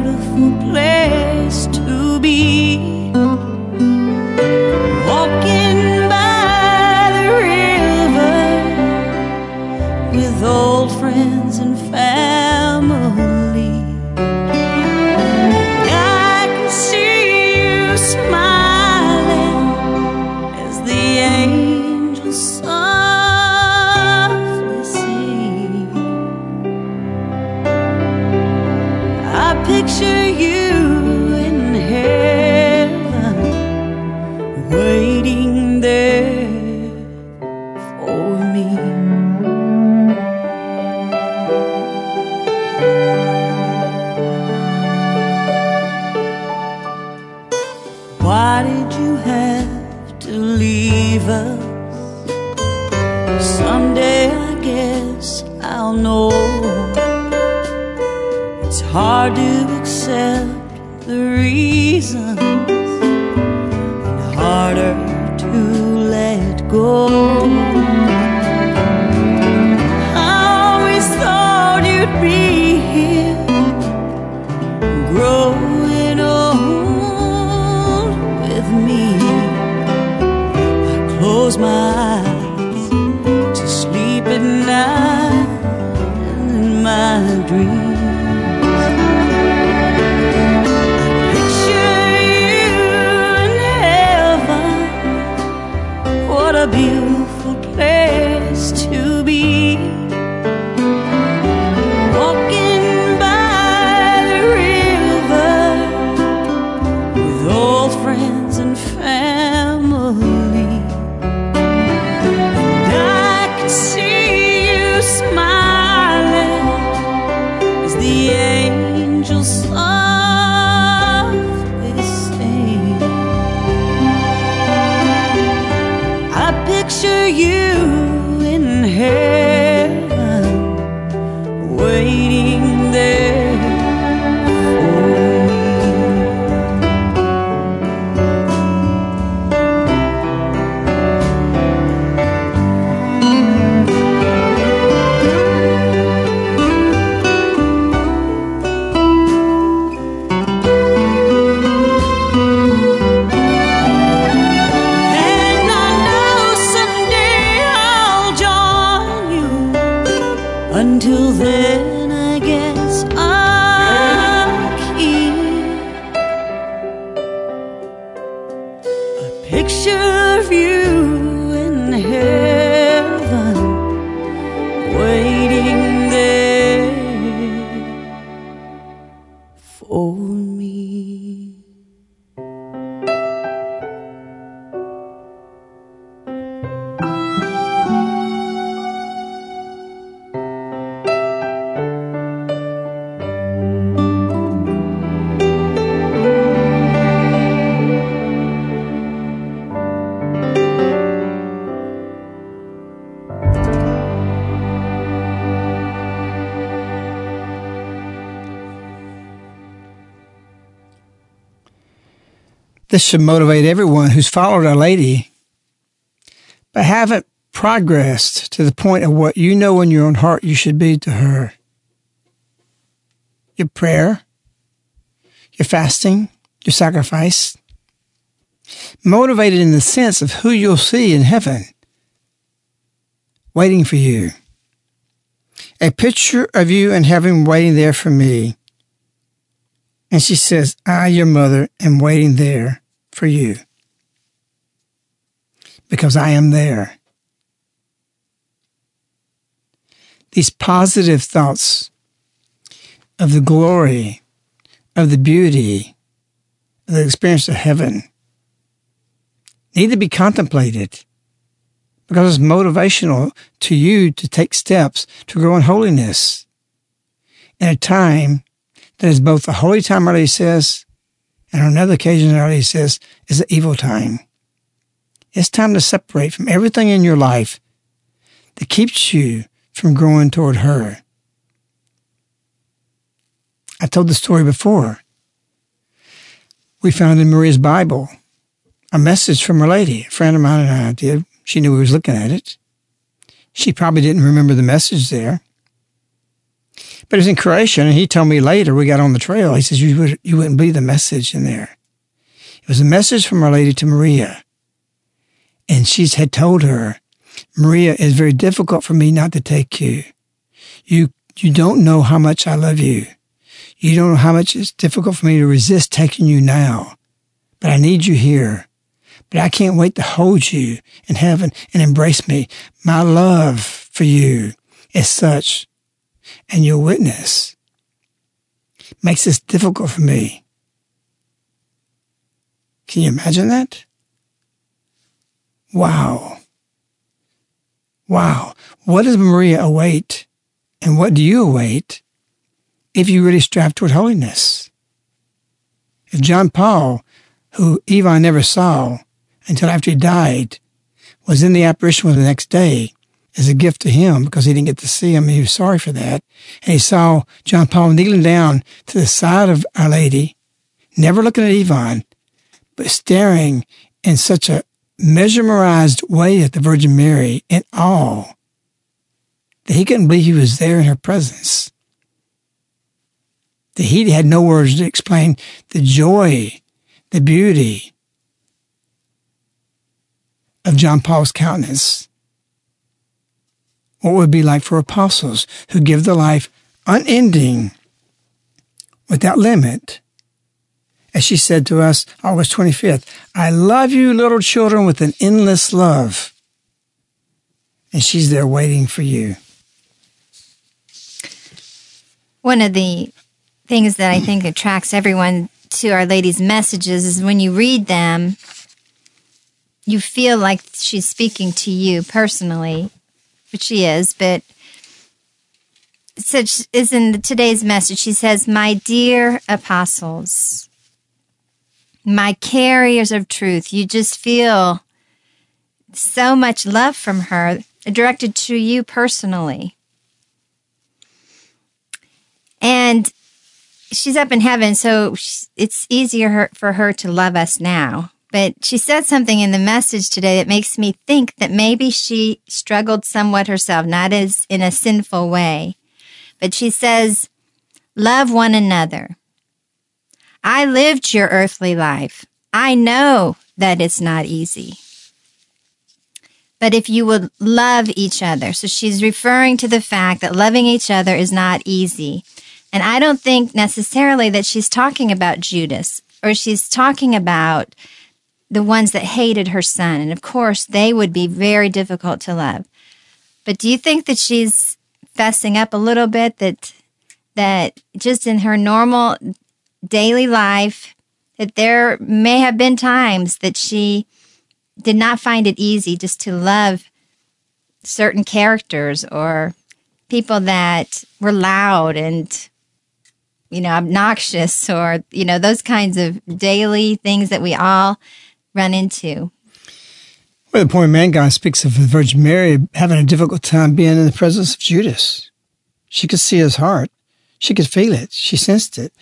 S2: This should motivate everyone who's followed Our Lady, but haven't progressed to the point of what you know in your own heart you should be to her. Your prayer, your fasting, your sacrifice. Motivated in the sense of who you'll see in heaven, waiting for you. A picture of you in heaven waiting there for me. And she says, I, your mother, am waiting there for you. Because I am there. These positive thoughts of the glory, of the beauty, of the experience of heaven need to be contemplated because it's motivational to you to take steps to grow in holiness in a time that is both the holy time, Lady says, and on another occasion, Lady says, is the evil time. It's time to separate from everything in your life that keeps you from growing toward her. I told the story before. We found in Maria's Bible a message from Our Lady. A friend of mine and I did. She knew we was looking at it. She probably didn't remember the message there. But it was in Croatian, and he told me later we got on the trail. He says, you, would, you wouldn't believe the message in there. It was a message from Our Lady to Maria. And she had told her, Maria, it's very difficult for me not to take you. You, you don't know how much I love you. You don't know how much it's difficult for me to resist taking you now. But I need you here. But I can't wait to hold you in heaven and embrace me. My love for you is such, and your witness makes this difficult for me. Can you imagine that? Wow. Wow. What does Maria await? And what do you await if you really strive toward holiness? If John Paul, who Ivan never saw until after he died, was in the apparition the next day as a gift to him because he didn't get to see him. He was sorry for that. And he saw John Paul kneeling down to the side of Our Lady, never looking at Ivan, but staring in such a mesmerized way at the Virgin Mary in awe that he couldn't believe he was there in her presence. That he had no words to explain the joy, the beauty of John Paul's countenance what would be like for apostles who give the life unending, without limit. As she said to us August 25th, I love you, little children, with an endless love. And she's there waiting for you.
S3: One of the things that I think attracts everyone to Our Lady's messages is when you read them, you feel like she's speaking to you personally but she is. But such is in today's message. She says, "My dear apostles, my carriers of truth." You just feel so much love from her, directed to you personally, and she's up in heaven, so it's easier for her to love us now. But she said something in the message today that makes me think that maybe she struggled somewhat herself, not as in a sinful way. But she says, Love one another. I lived your earthly life. I know that it's not easy. But if you would love each other, so she's referring to the fact that loving each other is not easy. And I don't think necessarily that she's talking about Judas or she's talking about the ones that hated her son. And of course, they would be very difficult to love. But do you think that she's fessing up a little bit that that just in her normal daily life that there may have been times that she did not find it easy just to love certain characters or people that were loud and you know obnoxious or you know those kinds of daily things that we all run into?
S2: Well, the poor man God speaks of the Virgin Mary having a difficult time being in the presence of Judas. She could see his heart. She could feel it. She sensed it.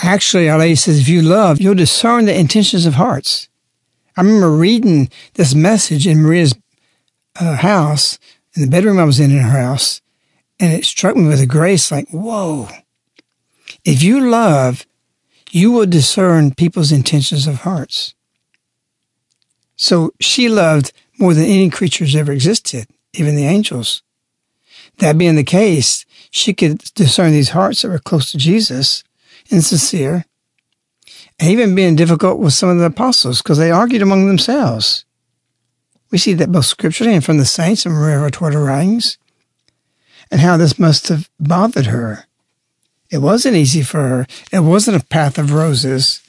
S2: Actually, Our Lady says, if you love, you'll discern the intentions of hearts. I remember reading this message in Maria's uh, house, in the bedroom I was in in her house, and it struck me with a grace like, whoa. If you love, you will discern people's intentions of hearts. So she loved more than any creatures ever existed, even the angels. That being the case, she could discern these hearts that were close to Jesus and sincere, and even being difficult with some of the apostles because they argued among themselves. We see that both scripturally and from the saints and Valtorta writings, and how this must have bothered her. It wasn't easy for her. It wasn't a path of roses.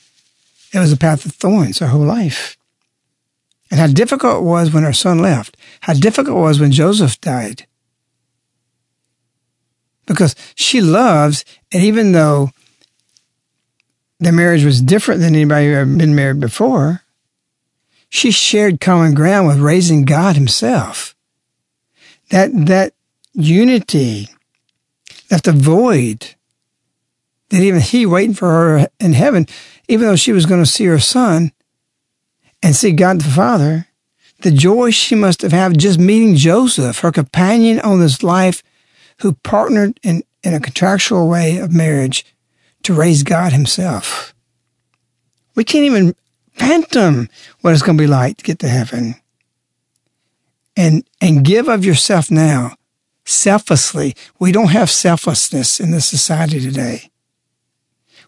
S2: It was a path of thorns her whole life and how difficult it was when her son left, how difficult it was when Joseph died. Because she loves, and even though their marriage was different than anybody who had been married before, she shared common ground with raising God Himself. That that unity left a void that even He waiting for her in heaven, even though she was going to see her son, and see God the Father, the joy she must have had just meeting Joseph, her companion on this life, who partnered in, in a contractual way of marriage to raise God Himself. We can't even phantom what it's going to be like to get to heaven. And, and give of yourself now, selflessly. We don't have selflessness in this society today.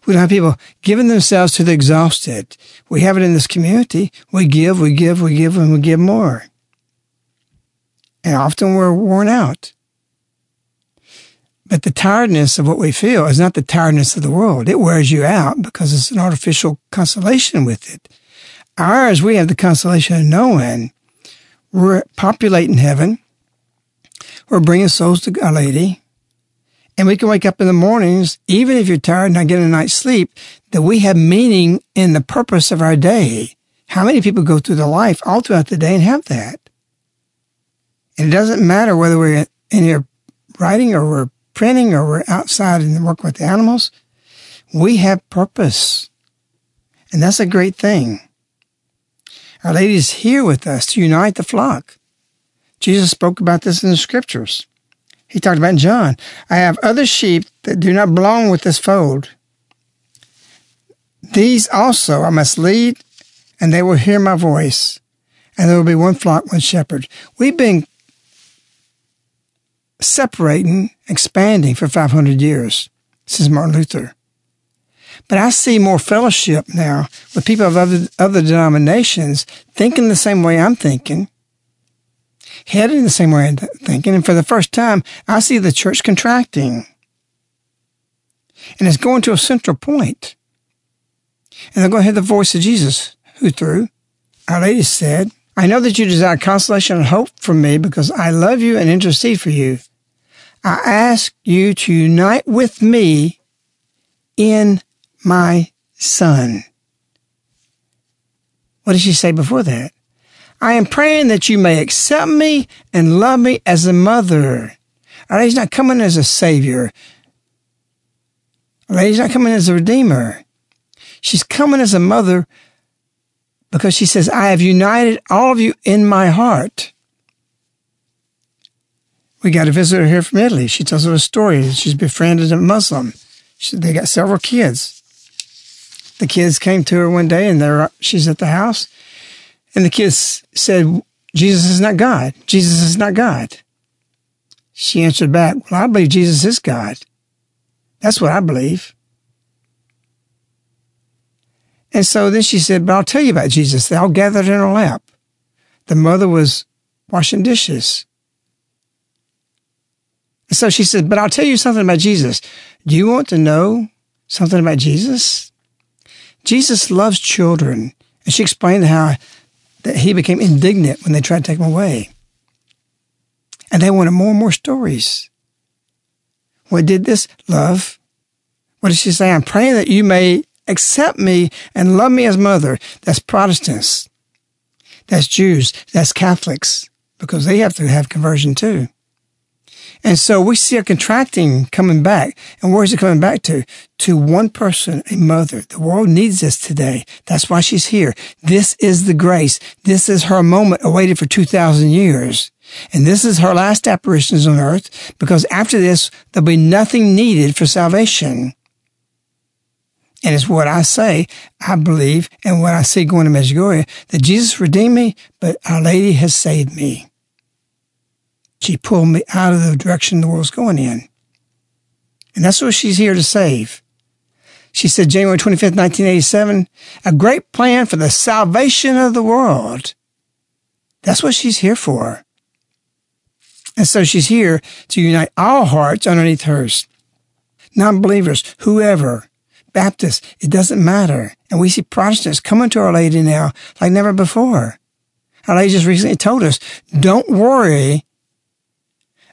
S2: We don't have people giving themselves to the exhausted. We have it in this community. We give, we give, we give, and we give more. And often we're worn out. But the tiredness of what we feel is not the tiredness of the world. It wears you out because it's an artificial consolation with it. Ours, we have the consolation of knowing we're populating heaven. We're bringing souls to Our Lady. And we can wake up in the mornings, even if you're tired and not getting a night's sleep, that we have meaning in the purpose of our day. How many people go through their life all throughout the day and have that? And it doesn't matter whether we're in here writing or we're printing or we're outside and work with the animals. We have purpose. And that's a great thing. Our Lady is here with us to unite the flock. Jesus spoke about this in the scriptures. He talked about John, I have other sheep that do not belong with this fold. These also I must lead, and they will hear my voice, and there will be one flock, one shepherd. We've been separating, expanding for 500 years since Martin Luther. But I see more fellowship now with people of other, other denominations thinking the same way I'm thinking, heading the same way I'm thinking. And for the first time, I see the church contracting. And it's going to a central point. And they're going to hear the voice of Jesus, who through Our Lady said, I know that you desire consolation and hope from me because I love you and intercede for you. I ask you to unite with me in my son. What did she say before that? I am praying that you may accept me and love me as a mother. Our Lady's not coming as a savior. Our Lady's not coming as a redeemer. She's coming as a mother because she says, I have united all of you in my heart. We got a visitor here from Italy. She tells us a story. She's befriended a Muslim. She, they got several kids. The kids came to her one day and they're, she's at the house. And the kids said, Jesus is not God. Jesus is not God. She answered back, Well, I believe Jesus is God. That's what I believe. And so then she said, But I'll tell you about Jesus. They all gathered in her lap. The mother was washing dishes. And so she said, But I'll tell you something about Jesus. Do you want to know something about Jesus? Jesus loves children. And she explained how that he became indignant when they tried to take him away. And they wanted more and more stories. What did this? Love. What did she say? I'm praying that you may accept me and love me as mother. That's Protestants. That's Jews. That's Catholics because they have to have conversion too. And so we see a contracting coming back. And where is it coming back to? To one person, a mother. The world needs this today. That's why she's here. This is the grace. This is her moment awaited for 2,000 years. And this is her last apparitions on earth because after this, there'll be nothing needed for salvation. And it's what I say, I believe, and what I see going to Medjugorje, that Jesus redeemed me, but Our Lady has saved me. She pulled me out of the direction the world's going in. And that's what she's here to save. She said, January 25th, 1987, a great plan for the salvation of the world. That's what she's here for. And so she's here to unite all hearts underneath hers. Non believers, whoever, Baptists, it doesn't matter. And we see Protestants coming to Our Lady now like never before. Our Lady just recently told us, don't worry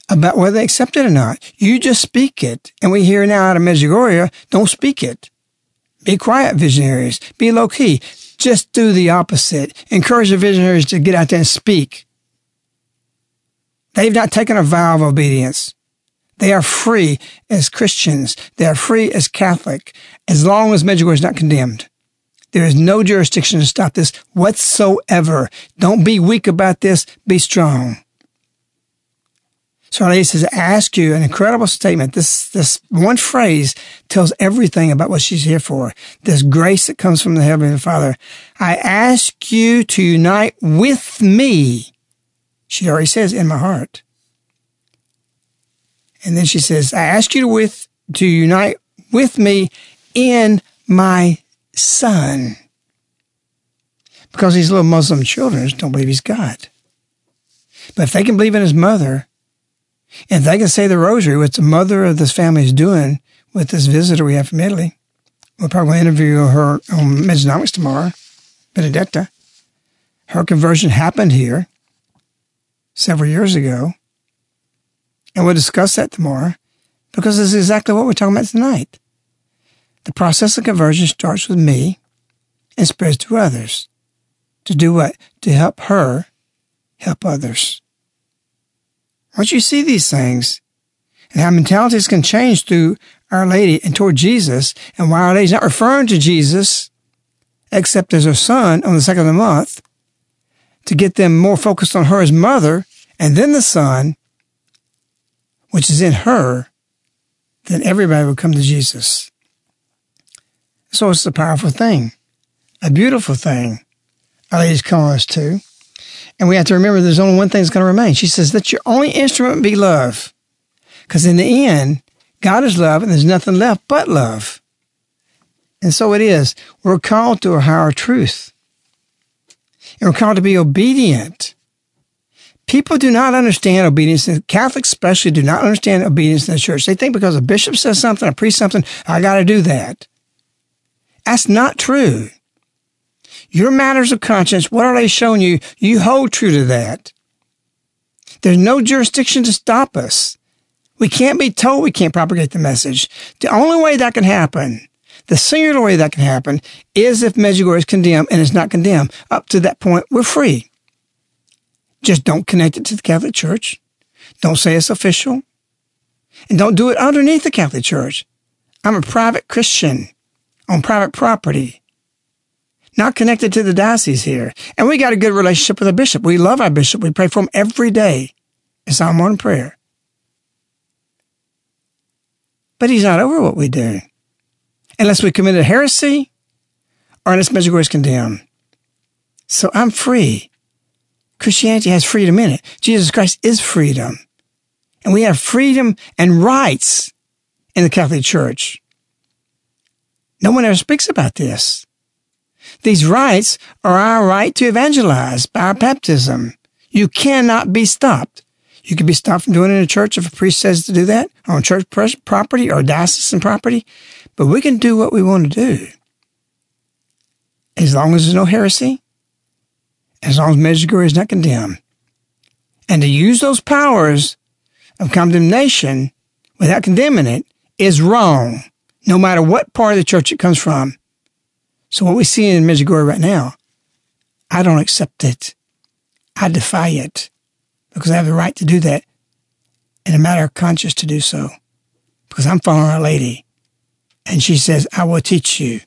S2: about whether they accept it or not. You just speak it. And we hear now out of Medjugorje, don't speak it. Be quiet, visionaries. Be low key. Just do the opposite. Encourage the visionaries to get out there and speak. They've not taken a vow of obedience. They are free as Christians. They are free as Catholic, as long as Medjugorje is not condemned. There is no jurisdiction to stop this whatsoever. Don't be weak about this. Be strong. So Lady says, ask you an incredible statement. This, this one phrase tells everything about what she's here for. This grace that comes from the Heavenly Father. I ask you to unite with me. She already says, in my heart. And then she says, I ask you to with, to unite with me in my son. Because these little Muslim children don't believe he's God. But if they can believe in his mother, and they can say the rosary, which the mother of this family is doing with this visitor we have from Italy, we'll probably interview her on Medjonomics tomorrow, Benedetta. Her conversion happened here several years ago. And we'll discuss that tomorrow because is exactly what we're talking about tonight. The process of conversion starts with me and spreads to others. To do what? To help her help others. Once you see these things and how mentalities can change through Our Lady and toward Jesus, and why Our Lady's not referring to Jesus except as her son on the second of the month, to get them more focused on her as mother and then the son, which is in her, then everybody will come to Jesus. So it's a powerful thing, a beautiful thing. Our Lady's calling us to. And we have to remember there's only one thing that's going to remain. She says, let your only instrument be love. Because in the end, God is love and there's nothing left but love. And so it is. We're called to a higher truth. And we're called to be obedient. People do not understand obedience. Catholics especially do not understand obedience in the church. They think because a bishop says something, a priest something, I got to do that. That's not true. Your matters of conscience, what are they showing you? You hold true to that. There's no jurisdiction to stop us. We can't be told we can't propagate the message. The only way that can happen, the singular way that can happen, is if Medjugorje is condemned and is not condemned. Up to that point, we're free. Just don't connect it to the Catholic Church. Don't say it's official. And don't do it underneath the Catholic Church. I'm a private Christian on private property, not connected to the diocese here. And we got a good relationship with the bishop. We love our bishop. We pray for him every day. It's our morning prayer. But he's not over what we do. Unless we committed heresy or unless Medjugorje is condemned. So I'm free. Christianity has freedom in it. Jesus Christ is freedom. And we have freedom and rights in the Catholic Church. No one ever speaks about this. These rights are our right to evangelize by our baptism. You cannot be stopped. You can be stopped from doing it in a church if a priest says to do that on church property or diocesan property, but we can do what we want to do. As long as there's no heresy, as long as Medjugorje is not condemned. And to use those powers of condemnation without condemning it is wrong no matter what part of the church it comes from. So what we see in Medjugorje right now, I don't accept it. I defy it because I have the right to do that in a matter of conscience to do so because I'm following Our Lady. And she says, I will teach you.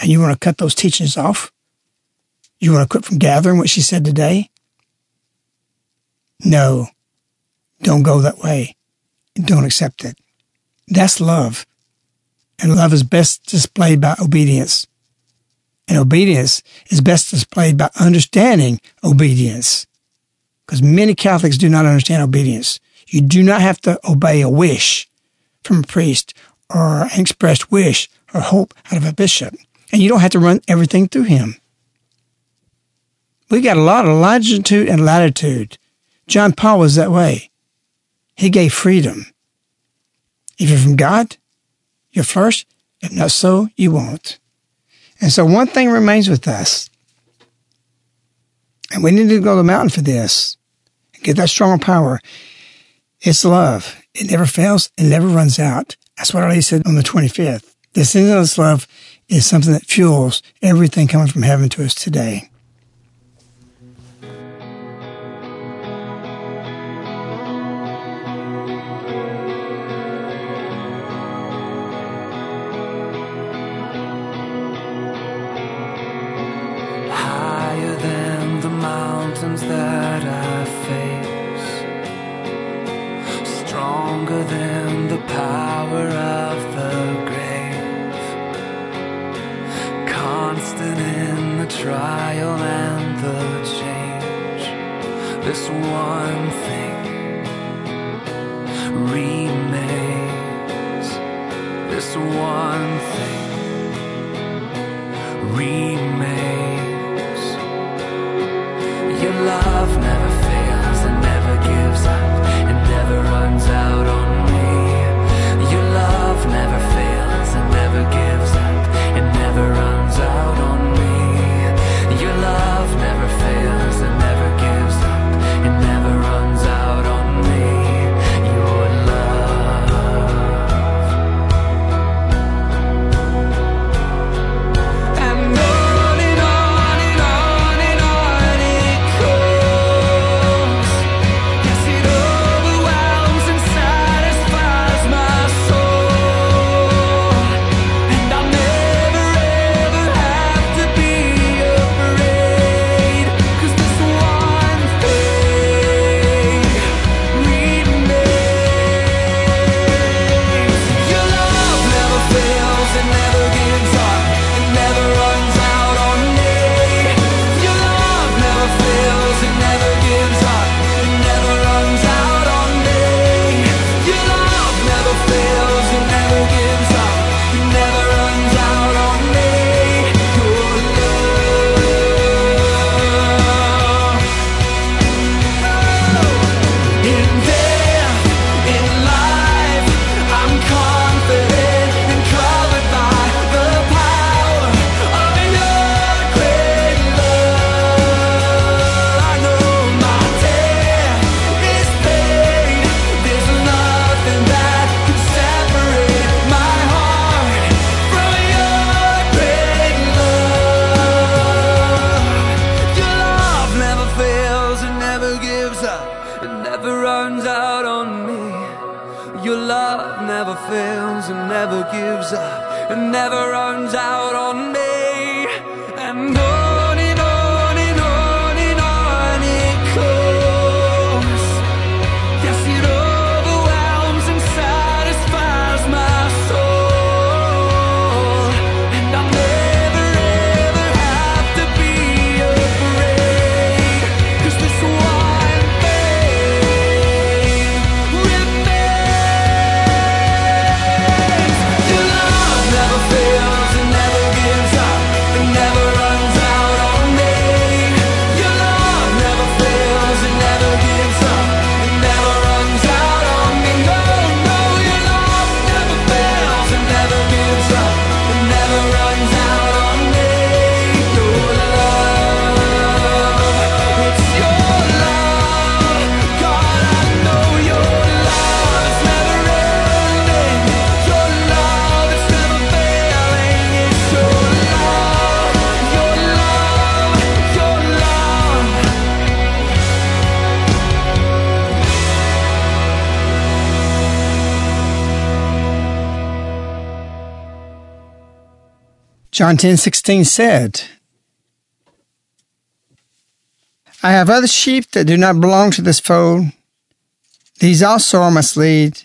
S2: And you want to cut those teachings off? You want to quit from gathering what she said today? No, don't go that way. Don't accept it. That's love. And love is best displayed by obedience. And obedience is best displayed by understanding obedience. Because many Catholics do not understand obedience. You do not have to obey a wish from a priest or an expressed wish or hope out of a bishop. And you don't have to run everything through him. We got a lot of longitude and latitude. John Paul was that way. He gave freedom. If you're from God, you flourish. If not so, you won't. And so one thing remains with us. And we need to go to the mountain for this get that strong power. It's love. It never fails. It never runs out. That's what Lady said on the 25th. This endless love is something that fuels everything coming from heaven to us today. John ten sixteen said, I have other sheep that do not belong to this fold. These also I must lead,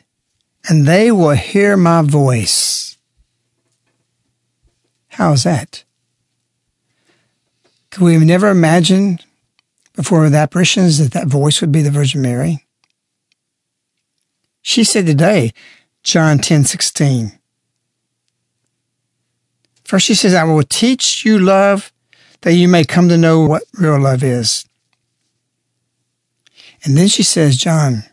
S2: and they will hear my voice. How is that? Could we have never imagined before the apparitions that that voice would be the Virgin Mary? She said today, John ten sixteen. First, she says, I will teach you love that you may come to know what real love is. And then she says, John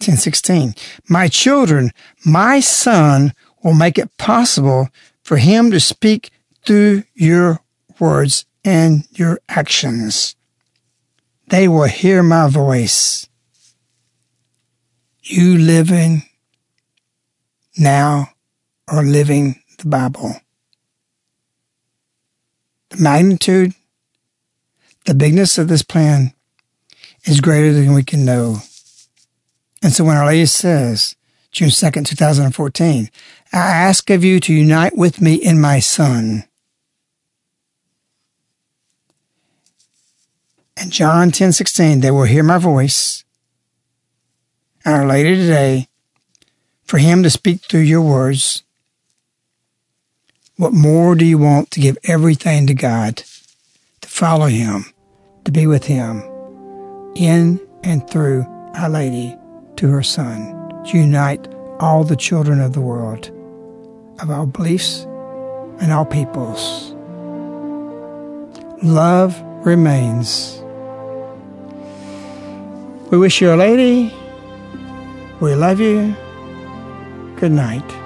S2: 10 16, My children, my son will make it possible for him to speak through your words and your actions. They will hear my voice. You living now are living the Bible magnitude, the bigness of this plan is greater than we can know. And so when Our Lady says, June 2nd, 2014, I ask of you to unite with me in my Son. And John 10 16, they will hear my voice. Our Lady today, for him to speak through your words. What more do you want to give everything to God, to follow Him, to be with Him, in and through Our Lady to her Son, to unite all the children of the world, of all beliefs and all peoples? Love remains. We wish you a lady. We love you. Good night.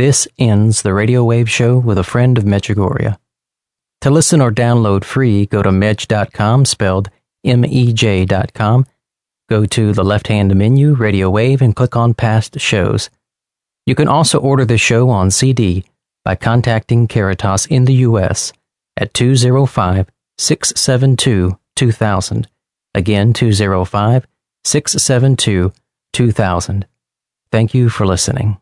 S1: This ends the Radio Wave Show with a friend of Medjugorje. To listen or download free, go to mej.com, spelled M-E-J.com. go to the left hand menu, Radio Wave, and click on Past Shows. You can also order the show on CD by contacting Caritas in the U.S. at 205 672 2000. Again, 205 672 2000. Thank you for listening.